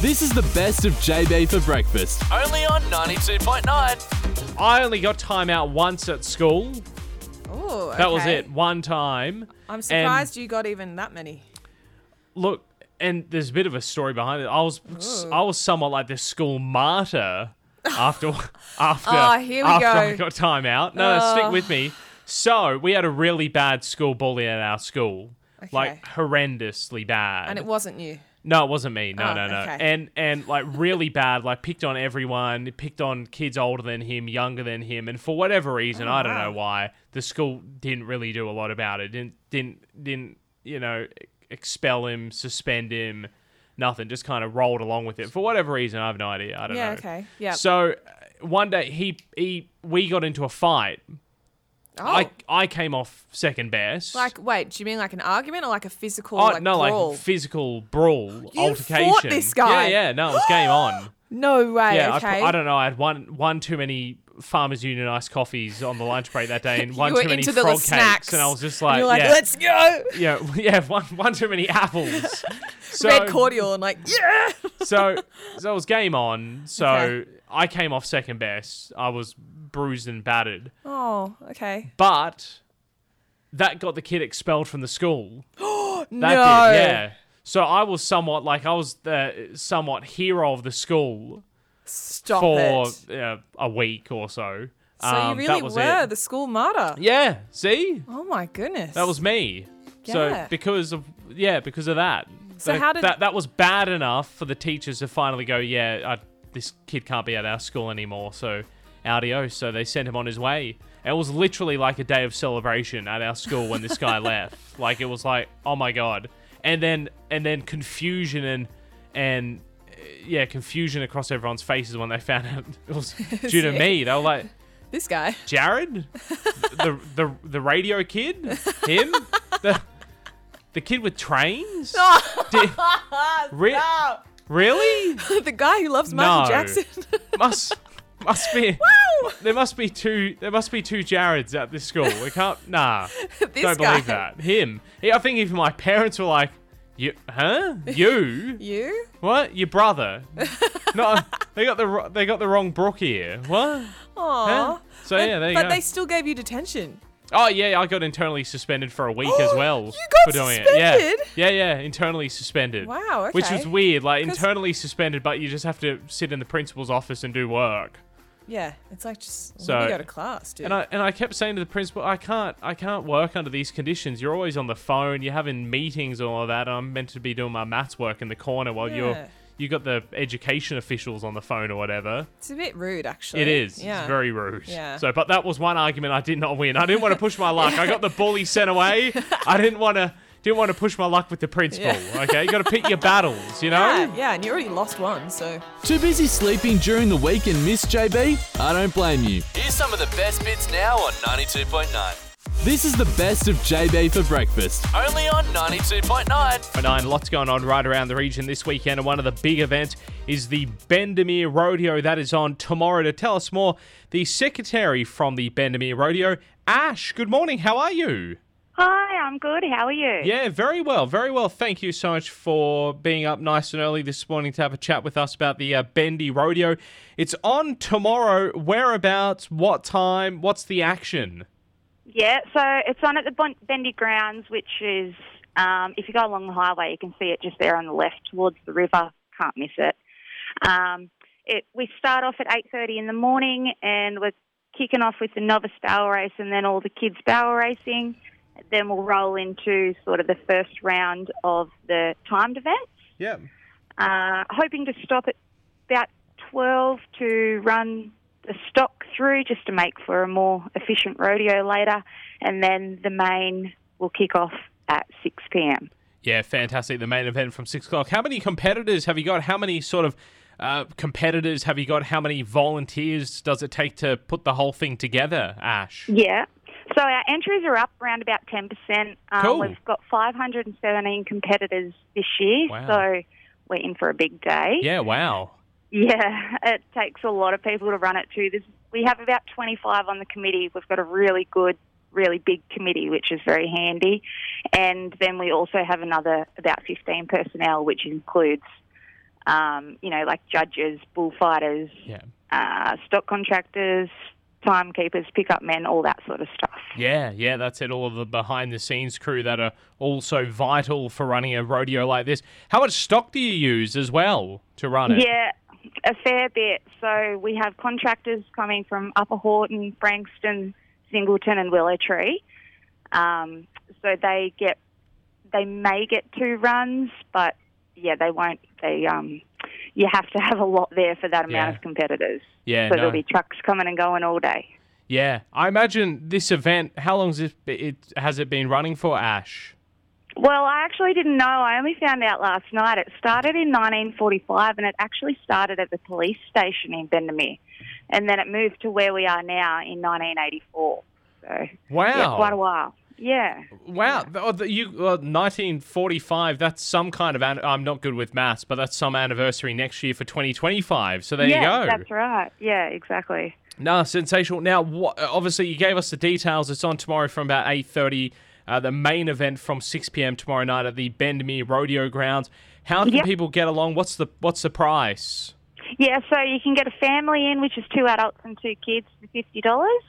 This is the best of JB for breakfast. Only on 92.9. I only got time out once at school. Oh, okay. That was it, one time. I'm surprised you got even that many. Look, and there's a bit of a story behind it. I was I was somewhat like the school martyr after after Oh, here we after go. I got time out. No, no, oh. stick with me. So we had a really bad school bully at our school, like horrendously bad. And it wasn't you. No, it wasn't me. No, Oh, no, no. okay. And and like really bad. Like picked on everyone. Picked on kids older than him, younger than him, and for whatever reason, I don't know Oh, why, the school didn't really do a lot about it. Didn't didn't didn't you know expel him, suspend him, nothing. Just kind of rolled along with it for whatever reason. I have no idea. I don't Yeah, know. Yeah. Okay. Yeah. So uh, one day he he we got into a fight. Oh. I I came off second best. like, wait, do you mean like an argument or like a physical Oh like no, brawl? like physical brawl, You altercation. fought this guy? Yeah, yeah, no, it was game on. no way. Yeah, I, okay. pro- I don't know. I had one one too many Farmers Union iced coffees on the lunch break that day, and one too many frog cakes, snacks. and I was just like, like, yeah, let's go. yeah, yeah, one one too many apples. So, Red cordial and like, yeah. so so it was game on. So Okay. I came off second best. I was bruised and battered, Oh, okay. but that got the kid expelled from the school. That no. did, yeah. So I was somewhat like I was the somewhat hero of the school Stop for it. uh, a week or so. So Um, you really were it. the school martyr. Yeah, see, Oh my goodness. that was me. So because of yeah, because of that. So the- how did- that that was bad enough for the teachers to finally go, yeah, I, this kid can't be at our school anymore. So adios. So they sent him on his way. It was literally like a day of celebration at our school when this guy left. Like it was like, oh my god, and then and then confusion and and uh, yeah, confusion across everyone's faces when they found out it was due to me. They were like, This guy. Jared, the the the radio kid, him, the the kid with trains. Did- Re- really? the guy who loves Michael No. Jackson. Must must be. Wow. There must be two. There must be two Jareds at this school. We can't. Nah. this don't guy. believe that. Him. Yeah, I think even my parents were like, "You, huh? You? You? What? Your brother? no, they got the they got the wrong Brook here. What? Aw. Huh? So But, yeah, there you but go. they still gave you detention. Oh yeah, I got internally suspended for a week as well. You got for doing suspended? it. Yeah, yeah, yeah, internally suspended. Wow, Which okay. was weird, like 'Cause- internally suspended, but you just have to sit in the principal's office and do work. Yeah, it's like just So- me go to class, dude. And I and I kept saying to the principal, I can't, I can't work under these conditions. You're always on the phone. You're having meetings and all of that. And I'm meant to be doing my maths work in the corner while you're Yeah. You got the education officials on the phone or whatever. it's a bit rude, actually. It is. Yeah. It's very rude. Yeah. So, but that was one argument I did not win. I didn't want to push my luck. I got the bully sent away. I didn't want to. Didn't want to push my luck with the principal. Yeah. Okay, you got to pick your battles. You know. Yeah, yeah, and you already lost one, so Too busy sleeping during the week and miss JB? I don't blame you. Here's some of the best bits now on 92.9. This is the best of JB for breakfast. Only on 92.9. Nine, lots going on right around the region this weekend, and one of the big events is the Bendemeer Rodeo that is on tomorrow. To tell us more, the secretary from the Bendemeer Rodeo, Ash. Good morning. How are you? Hi, I'm good. How are you? Yeah, very well, very well. Thank you so much for being up nice and early this morning to have a chat with us about the uh, Bendy Rodeo. It's on tomorrow. Whereabouts? What time? What's the action? Yeah, so it's on at the Bendy Grounds, which is, um, if you go along the highway, you can see it just there on the left towards the river. Can't miss it. Um, it we start off at 8.30 in the morning and we're kicking off with the novice barrel race and then all the kids barrel racing. Then we'll roll into sort of the first round of the timed events. Yeah. uh, hoping to stop at about 12 to run the stock through just to make for a more efficient rodeo later. And then the main will kick off at 6 p.m. Yeah, fantastic. The main event from six o'clock. How many competitors have you got? How many sort of uh, competitors have you got? How many volunteers does it take to put the whole thing together, Ash? Yeah. So our entries are up around about 10%. Um, Cool. We've got 517 competitors this year, Wow. so we're in for a big day. Yeah, wow. Yeah, it takes a lot of people to run it too. There's, we have about 25 on the committee. We've got a really good, really big committee, which is very handy. And then we also have another about 15 personnel, which includes um, you know, like judges, bullfighters, Yeah. uh, stock contractors, timekeepers, pickup men, all that sort of stuff. Yeah, yeah, that's it. All of the behind the scenes crew that are also vital for running a rodeo like this. How much stock do you use as well to run it? Yeah, a fair bit. So we have contractors coming from Upper Horton, Frankston, Singleton, and Willow Tree. Um, so they get, they may get two runs, but yeah, they won't. They um, you have to have a lot there for that amount Yeah. of competitors. Yeah, so no. there'll be trucks coming and going all day. Yeah, I imagine this event. How long has it, it has it been running for, Ash? Well, I actually didn't know. I only found out last night. It started in 1945 and it actually started at the police station in Bendemeer. And then it moved to where we are now in 1984. So, Wow, yeah, quite a while. Yeah. Wow, oh, the, you uh, 1945. That's some kind of. An, I'm not good with maths, but that's some anniversary next year for 2025. So there yeah, you go. that's right. Yeah, exactly. No, sensational. Now, what, obviously, you gave us the details. It's on tomorrow from about 8.30. Uh, the main event from 6 p.m. tomorrow night at the Bendemeer Rodeo Grounds. How can Yep. people get along? What's the What's the price? Yeah, so you can get a family in, which is two adults and two kids, for fifty dollars.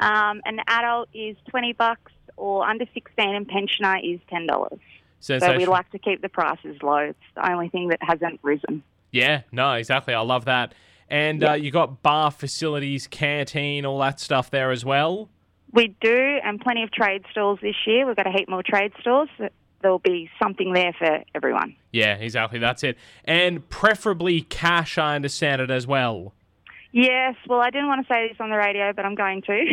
Um, an adult is twenty bucks, or under sixteen and pensioner is ten dollars. So we like to keep the prices low. It's the only thing that hasn't risen. yeah, no, exactly. I love that. And uh, you got bar facilities, canteen, all that stuff there as well. We do, and plenty of trade stalls this year. We've got a heap more trade stalls. There'll be something there for everyone. Yeah, exactly. That's it. And preferably cash, I understand it as well. Yes, well, I didn't want to say this on the radio, but I'm going to.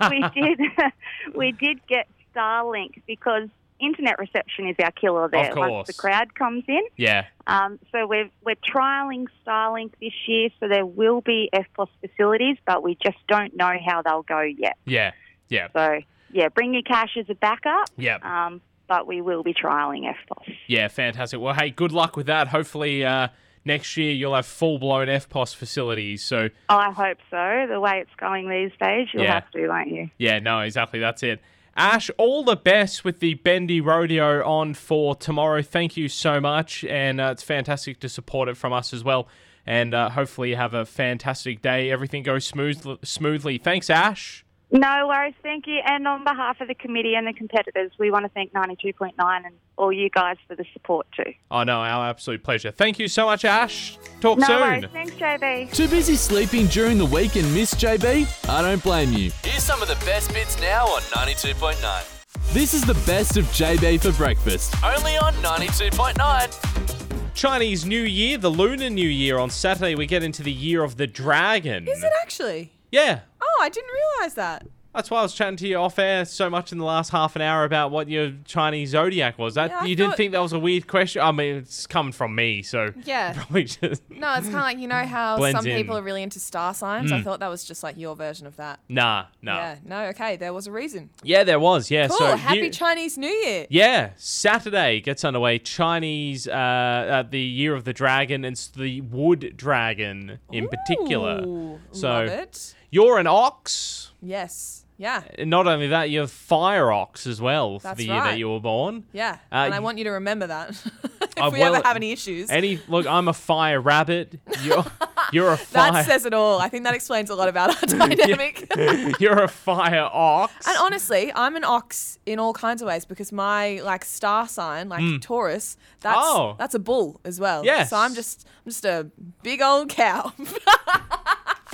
we did, we did get Starlink because internet reception is our killer there. course. Once the crowd comes in, Yeah. um, so we're we're trialing Starlink this year. So there will be EFTPOS facilities, but we just don't know how they'll go yet. Yeah. Yeah. So yeah, bring your cash as a backup. Yeah. Um, but we will be trialing EFTPOS. Yeah, fantastic. Well, hey, good luck with that. Hopefully, uh, next year you'll have full blown EFTPOS facilities. So, I hope so. The way it's going these days, you'll Yeah. have to, won't you? yeah, no, exactly. That's it. Ash, all the best with the Bendy Rodeo on for tomorrow. Thank you so much. And uh, it's fantastic to support it from us as well. And uh, hopefully, you have a fantastic day. Everything goes smooth- smoothly. Thanks, Ash. No worries, thank you. And on behalf of the committee and the competitors, we want to thank 92.9 and all you guys for the support too. Oh, no, our absolute pleasure. Thank you so much, Ash. Talk No soon. worries, thanks, JB. Too busy sleeping during the week and miss JB? I don't blame you. Here's some of the best bits now on 92.9. This is the best of JB for breakfast. Only on 92.9. Chinese New Year, the Lunar New Year. On Saturday, we get into the Year of the Dragon. Is it actually? Yeah. Oh, I didn't realize that. That's why I was chatting to you off air so much in the last half an hour about what your Chinese zodiac was. That Yeah, you didn't think that was a weird question? I mean, it's coming from me, so Yeah. probably just No, it's kind of like you know how some people are really into star signs. I thought that was just like your version of that. nah, nah. Yeah. No. Okay. There was a reason. Yeah, there was. Yeah, Cool. so Happy you- Chinese New Year. Yeah, Saturday gets underway. Chinese, uh, uh, the Year of the Dragon, and the Wood Dragon in particular. Ooh, So love it. You're an ox. Yes. Yeah. And not only that, you're fire ox as well for That's the year that you were born. Yeah. Uh, and I want you to remember that. if Uh, we well, ever have any issues. Any look, I'm a fire rabbit. You're you're a fire. that says it all. I think that explains a lot about our dynamic. you're a fire ox. And honestly, I'm an ox in all kinds of ways because my like star sign, like Taurus, that's. Oh. that's a bull as well. Yes. So I'm just I'm just a big old cow.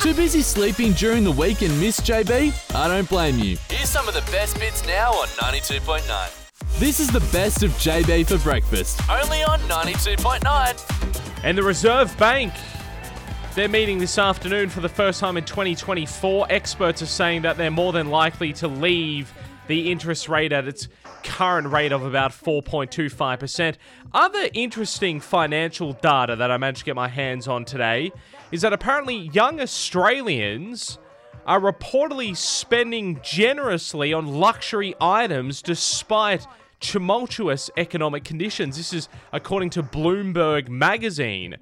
Too busy sleeping during the week and miss JB? I don't blame you. Here's some of the best bits now on 92.9. This is the best of JB for breakfast. Only on 92.9. And the Reserve Bank. They're meeting this afternoon for the first time in 2024. Experts are saying that they're more than likely to leave the interest rate at its current rate of about 4.25%. Other interesting financial data that I managed to get my hands on today is that apparently young Australians are reportedly spending generously on luxury items despite tumultuous economic conditions. This is according to Bloomberg magazine.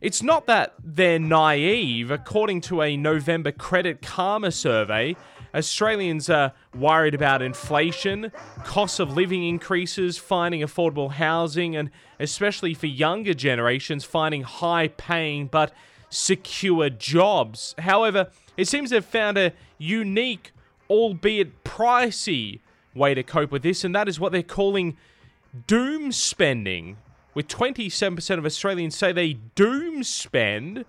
It's not that they're naive. According to a November Credit Karma survey, Australians are worried about inflation, cost of living increases, finding affordable housing, and especially for younger generations, finding high paying but secure jobs. However, it seems they've found a unique, albeit pricey, way to cope with this, and that is what they're calling doom spending. With 27% of Australians say they doom spend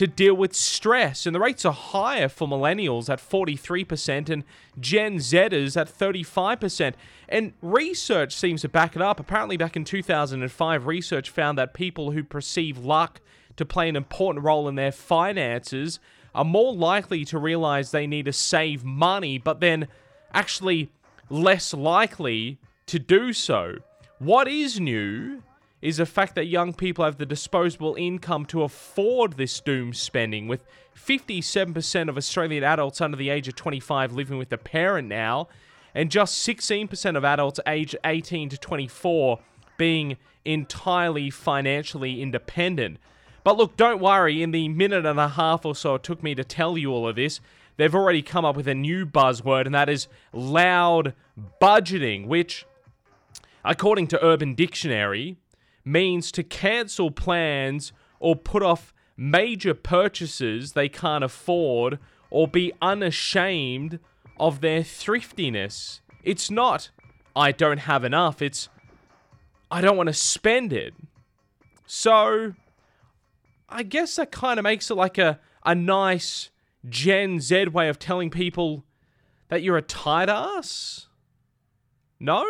to deal with stress. And the rates are higher for millennials at 43% and Gen Zers at 35%. And research seems to back it up. Apparently, back in 2005, research found that people who perceive luck to play an important role in their finances are more likely to realize they need to save money, but then actually less likely to do so. What is new is the fact that young people have the disposable income to afford this doom spending, with 57% of Australian adults under the age of 25 living with a parent now, and just 16% of adults aged 18 to 24 being entirely financially independent. But look, don't worry, in the minute and a half or so it took me to tell you all of this, they've already come up with a new buzzword, and that is loud budgeting, which, according to Urban Dictionary, means to cancel plans or put off major purchases they can't afford or be unashamed of their thriftiness. It's not, I don't have enough, it's, I don't want to spend it. So, I guess that kind of makes it like a, a nice Gen Z way of telling people that you're a tight ass? No?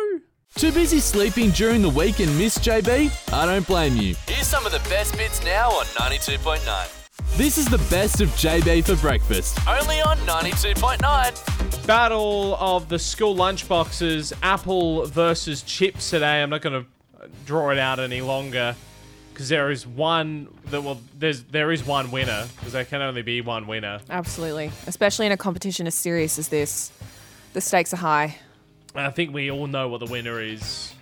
Too busy sleeping during the week and miss JB? I don't blame you. Here's some of the best bits now on 92.9. This is the best of JB for breakfast. Only on 92.9. Battle of the school lunchboxes, Apple versus chips today. I'm not going to draw it out any longer because there is one that well, there's there is one winner because there can only be one winner. Absolutely. Especially in a competition as serious as this. The stakes are high. I think we all know what the winner is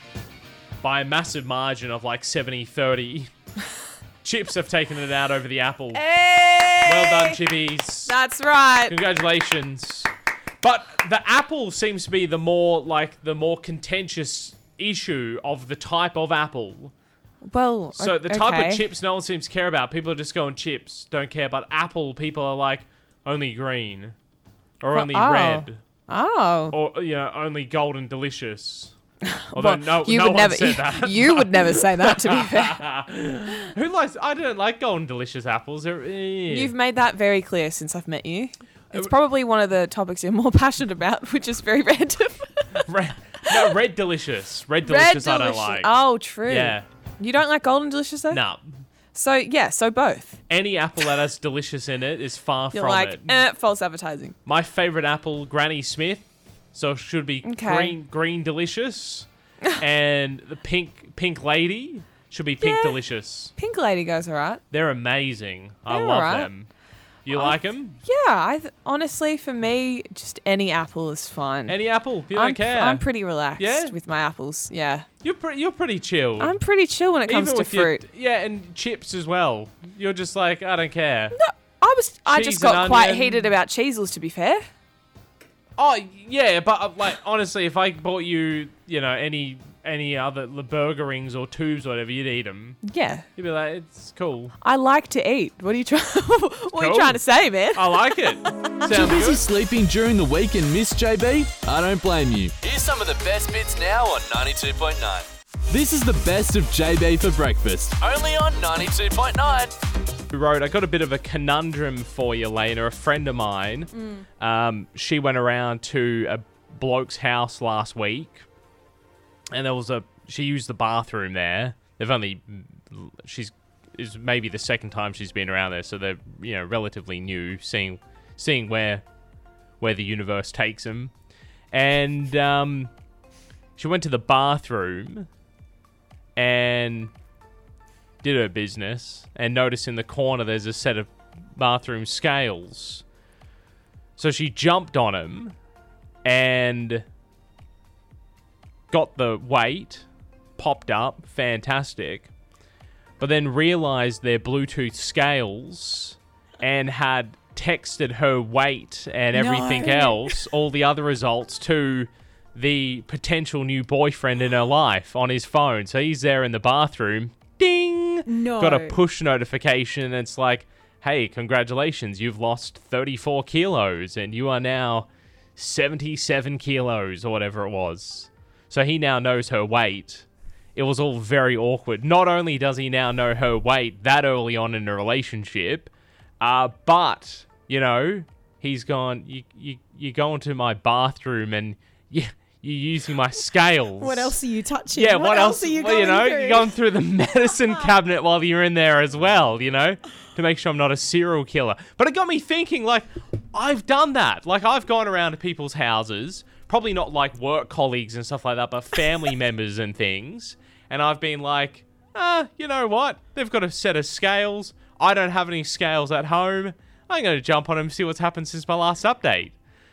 by a massive margin of like 70 30. Chips have taken it out over the Apple. Hey! Well done, Chippies. That's right. Congratulations. But the Apple seems to be the more like the more contentious issue of the type of apple. Well, So the type okay. of chips no one seems to care about. People are just going chips, don't care. But Apple, people are like only green, or Well, only oh. red, Oh. or you know only golden delicious. Although Well, no, you no would one never. said that. You would never say that. To be fair, Who likes? I don't like golden delicious apples. They're, eh. you've made that very clear since I've met you. It's Uh, probably one of the topics you're more passionate about, which is very random. red, no, red delicious. Red Red delicious. I don't delicious. like. Oh, true. Yeah. You don't like golden delicious though. No. So yeah, so both. Any apple that has delicious in it is far You're from like it. eh, false advertising. My favorite apple, Granny Smith. So it should be Okay. green, green delicious, and the pink, pink lady should be pink Yeah. delicious. Pink lady goes alright. They're amazing. I They're love alright. them. You like them? Yeah, I th- honestly, for me, just any apple is fine. Any apple? You don't I'm, care. I'm pretty relaxed Yeah? with my apples. Yeah, You're pretty. You're pretty chill. I'm pretty chill when it comes to with your- fruit. yeah, and chips as well. You're just like I don't care. No, I was, I Cheese just and got quite onion. heated about Cheezels. To be fair, Oh yeah, but uh, like honestly, if I bought you, you know, any any other the burger rings or tubes or whatever, you'd eat them. yeah, You'd be like, it's cool. I like to eat. What are you trying? what are you trying to say, man? I like it. Too Sounds busy good. sleeping during the week and miss JB? I don't blame you. Here's some of the best bits now on 92.9. This is the best of JB for breakfast. Only on 92.9. Who wrote, I got a bit of a conundrum for you, Lena. A friend of mine, um, she went around to a bloke's house last week, and there was a. She used the bathroom there. They've only. She's is maybe the second time she's been around there, so they're you know relatively new, seeing seeing where where the universe takes them, and um, she went to the bathroom and did her business and noticed in the corner there's a set of bathroom scales. So she jumped on him and got the weight, popped up, fantastic. But then realized their Bluetooth scales and had texted her weight and everything No. else, all the other results to the potential new boyfriend in her life on his phone. So he's there in the bathroom. Ding! No. Got a push notification. And it's like, hey, congratulations, you've lost 34 kilos and you are now 77 kilos or whatever it was. So he now knows her weight. It was all very awkward. Not only does he now know her weight that early on in a relationship, uh, but, you know, he's gone, you, you, you go into my bathroom and you, you're using my scales. What else are you touching? Yeah, what, else? are you well, going you know, through? you're going through the medicine cabinet while you're in there as well, you know, to make sure I'm not a serial killer. But it got me thinking, like, I've done that. Like, I've gone around to people's houses, probably not like work colleagues and stuff like that, but family members and things. And I've been like, ah, you know what? They've got a set of scales. I don't have any scales at home. I'm going to jump on them and see what's happened since my last update.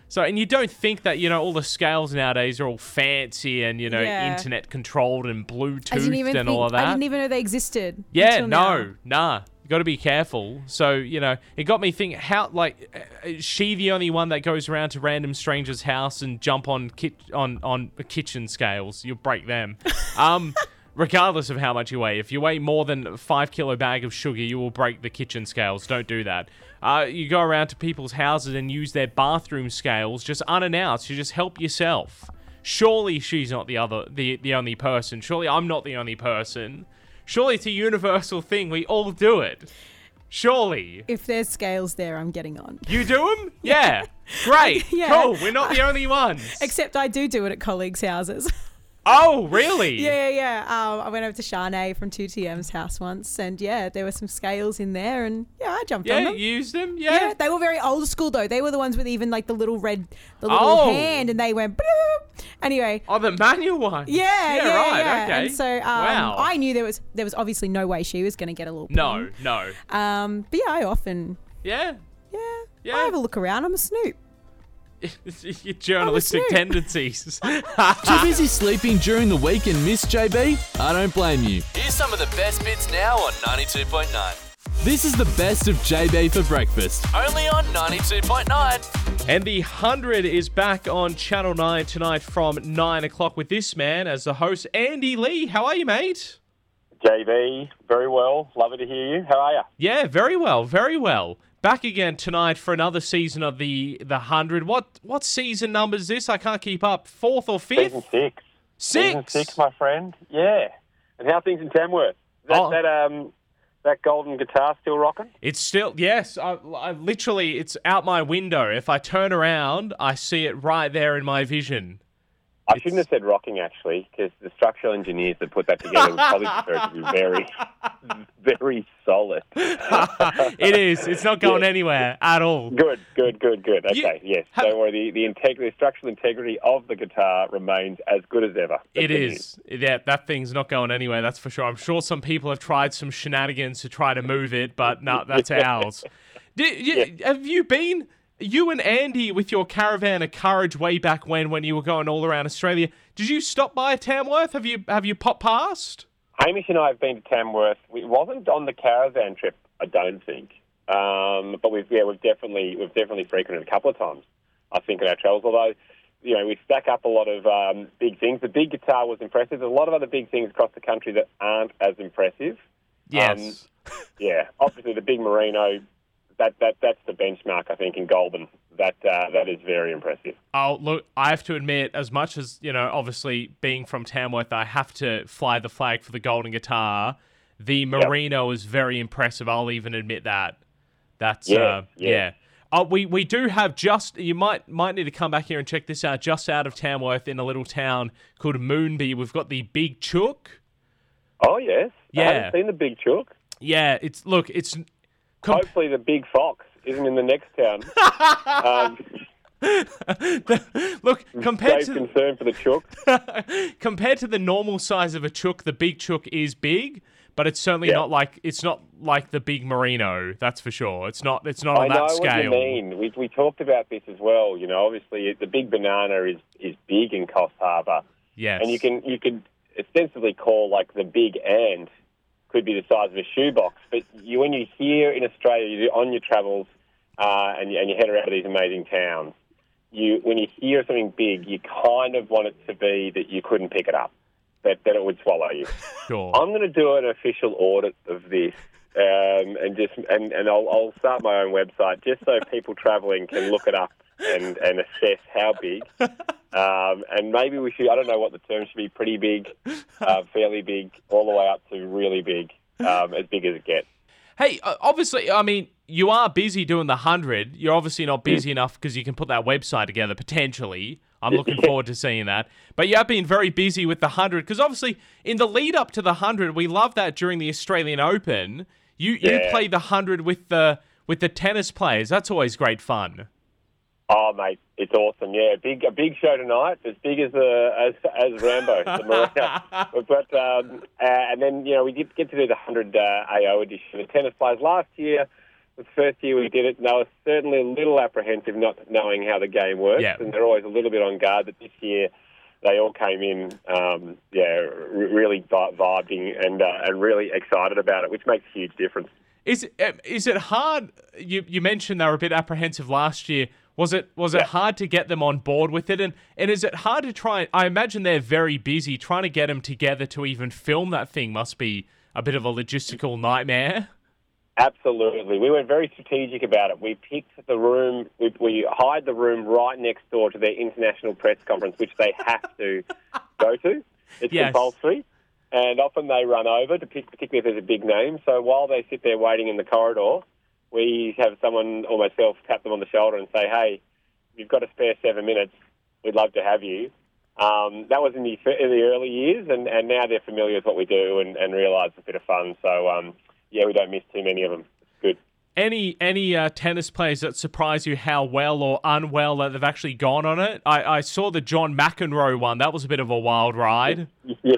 So, and you don't think that, you know, all the scales nowadays are all fancy and, you know, Yeah. internet controlled and Bluetooth and think, all of that. I didn't even know they existed. yeah, no, now. nah. You got to be careful. So, you know, it got me thinking how, like, is she the only one that goes around to random strangers' house and jump on kit- on on kitchen scales? You'll break them. Um, regardless of how much you weigh. If you weigh more than a five kilo bag of sugar, you will break the kitchen scales. Don't do that. Uh, you go around to people's houses and use their bathroom scales just unannounced. You just help yourself. Surely she's not the other, the the only person. Surely I'm not the only person. Surely it's a universal thing. We all do it. Surely. If there's scales there, I'm getting on. You do them? Yeah. Great. Yeah. Cool. We're not the only ones. Except I do do it at colleagues' houses. oh, really? yeah, yeah, yeah. Um, I went over to Shanae from 2TM's house once, and yeah, there were some scales in there, and yeah, I jumped on Yeah, them. you used them? yeah. Yeah. they were very old school though. They were the ones with even like the little red, the little Oh. hand, and they went. "Bloop." Anyway, Oh, the manual one. yeah, yeah, right. yeah. Okay. And so um, wow. I knew there was there was obviously no way she was going to get a little. No, ping. no. Um, but yeah, I often Yeah. yeah, Yeah. I have a look around. I'm a snoop. Your journalistic tendencies. Too busy sleeping during the week and miss JB? I don't blame you. Here's some of the best bits now on 92.9. This is the best of JB for breakfast. Only on 92.9. and the 100 is back on Channel 9 tonight from 9 o'clock with this man as the host, Andy Lee. How are you, mate? JB, very well. Lovely to hear you. How are you? Yeah, very well, very well. Back again tonight for another season of the the 100. What what season number is this? I can't keep up. Fourth or fifth? Season six. Season Six. six, my friend. Yeah. And how are things in Tamworth? Is that, Oh. that um that golden guitar still rocking? It's still yes. I, I literally, it's out my window. If I turn around, I see it right there in my vision. I shouldn't have said rocking actually, because the structural engineers that put that together would probably prefer it to be very, very solid. it is. It's not going Yeah. anywhere at all. Good, good, good, good. You- Okay, yes. have- Don't worry. The the integrity, the structural integrity of the guitar remains as good as ever. It is. Yeah, that thing's not going anywhere. That's for sure. I'm sure some people have tried some shenanigans to try to move it, but no, that's ours. Did, you, Have you been? You and Andy with your caravan of courage way back when, when you were going all around Australia. Did you stop by Tamworth? Have you have you popped past? Hamish and I have been to Tamworth. It wasn't on the caravan trip, I don't think. Um, but we've yeah, we've definitely we've definitely frequented a couple of times. I think in our travels. Although you know we stack up a lot of um, big things. The big guitar was impressive. There's a lot of other big things across the country that aren't as impressive. Yes. Yeah, obviously the big merino. That, that that's the benchmark, I think, in Goulburn. That uh, that is very impressive. Oh, look, I have to admit, as much as, you know, obviously being from Tamworth, I have to fly the flag for the golden guitar. The Merino is very impressive. I'll even admit that. That's, Yeah, uh, yeah. yeah. Oh, we, we do have just, you might might need to come back here and check this out. Just out of Tamworth in a little town called Moonbi, we've got the Big Chook. Oh yes, yeah. I haven't seen the big chook. Yeah, it's, look, it's, com- Hopefully the big fox isn't in the next town. um, look, compared to, concern for the chook. compared to the normal size of a chook, the big chook is big, but it's certainly not like it's not like the big merino. That's for sure. It's not. It's not I on that scale. you mean. We, we talked about this as well. You know, obviously the big banana is, is big in Coffs Harbour, Yes. and you can you can ostensibly call like the big ant could be the size of a shoebox. But you, when you hear in Australia you're on your travels, uh, and, you, and you head around to these amazing towns, you when you hear something big, you kind of want it to be that you couldn't pick it up, that, that it would swallow you. Sure. I'm going to do an official audit of this, um, and just and, and I'll, I'll start my own website just so people travelling can look it up and, and assess how big. Um, and maybe we should, I don't know what the term should be, pretty big, uh, fairly big, all the way up to really big, um, as big as it gets. Hey, obviously, I mean, you are busy doing the 100. You're obviously not busy enough because you can put that website together potentially. I'm looking forward to seeing that. But you have been very busy with the 100 because obviously, in the lead up to the 100, we love that during the Australian Open. You you play the 100 with the with the tennis players. That's always great fun. Oh, mate, it's awesome. Yeah, big a big show tonight, as big as uh, as as Rambo, the Merino. But um, uh, and then you know we did get to do the hundred uh, AO edition. The tennis players last year, the first year we did it, and they were certainly a little apprehensive, not knowing how the game works, Yeah. and they're always a little bit on guard. But this year. They all came in, um, yeah, re- really vibing and uh, and really excited about it, which makes a huge difference. Is it, um, is it hard? You you mentioned they were a bit apprehensive last year. Was it was it hard to get them on board with it? And and is it hard to try? I imagine they're very busy trying to get them together to even film that thing. Must be a bit of a logistical nightmare. Absolutely. We were very strategic about it. We picked the room, we, we hired the room right next door to their international press conference, which they have to go to. It's Yes. compulsory. And often they run over, to pick, particularly if there's a big name. So while they sit there waiting in the corridor, we have someone or myself tap them on the shoulder and say, hey, you've got a spare seven minutes. We'd love to have you. Um, that was in the, in the early years, and, and now they're familiar with what we do and, and realise it's a bit of fun. So, um, yeah, we don't miss too many of them. Any any uh, tennis players that surprise you how well or unwell that they've actually gone on it? I, I saw the John McEnroe one. That was a bit of a wild ride. Yeah,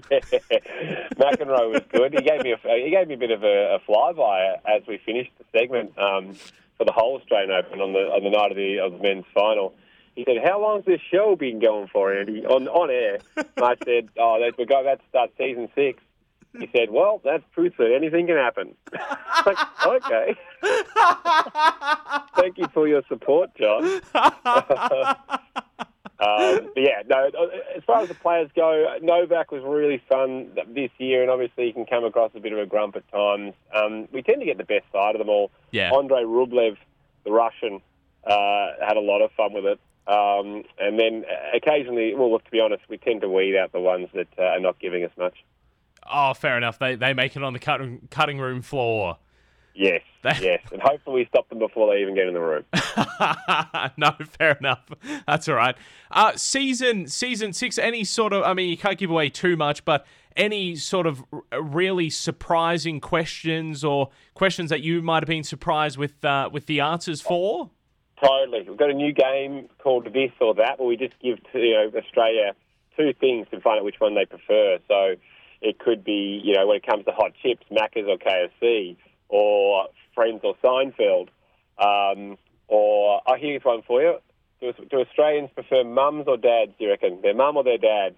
McEnroe was good. He gave me a he gave me a bit of a, a flyby as we finished the segment um, for the whole Australian Open on the on the night of the of the men's final. He said, "How long's this show been going for, Andy?" On on air. And I said, "Oh, we're about to start season six. He said, "Well, that's proof that anything can happen." like, okay. Thank you for your support, John. Um, but yeah, no. As far as the players go, Novak was really fun this year, and obviously he can come across a bit of a grump at times. Um, we tend to get the best side of them all. Yeah. Andrei Rublev, the Russian, uh, had a lot of fun with it. Um, and then occasionally, well, look, to be honest, we tend to weed out the ones that uh, are not giving us much. Oh, fair enough. They they make it on the cutting cutting room floor. Yes, yes, and hopefully we stop them before they even get in the room. no, fair enough. That's all right. Uh, season season six. Any sort of? I mean, you can't give away too much, but any sort of really surprising questions or questions that you might have been surprised with uh, with the answers for? Totally. We've got a new game called This or That, where we just give to, you know, Australia two things to find out which one they prefer. So it could be, you know, when it comes to hot chips, Macca's or KFC, or Friends or Seinfeld. Um, or, oh, here's one for you. Do, do Australians prefer mums or dads, do you reckon? Their mum or their dad?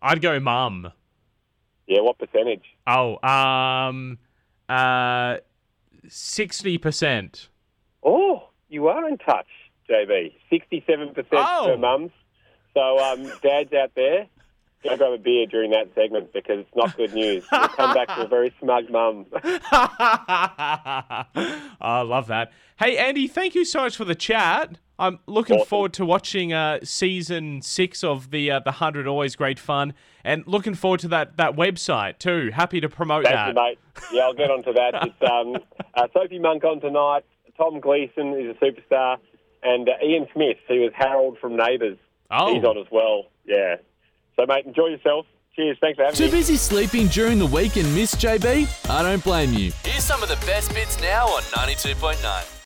I'd go mum. Yeah, what percentage? Oh, um, uh, sixty percent. Oh, you are in touch, JB. 67% Oh. for mums. So, um, dads out there, go grab a beer during that segment because it's not good news. You'll come back to a very smug mum. I love that. Hey, Andy, thank you so much for the chat. I'm looking Awesome. forward to watching uh, season six of the uh, the hundred. Always great fun, and looking forward to that that website too. Happy to promote Thank that. you, mate. Yeah, I'll get onto that. It's um, uh, Sophie Monk on tonight. Tom Gleeson is a superstar. And uh, Ian Smith, who was Harold from Neighbours, Oh. he's on as well. Yeah. So, mate, enjoy yourself. Cheers. Thanks for having Too me. Too busy sleeping during the week and miss JB? I don't blame you. Here's some of the best bits now on 92.9.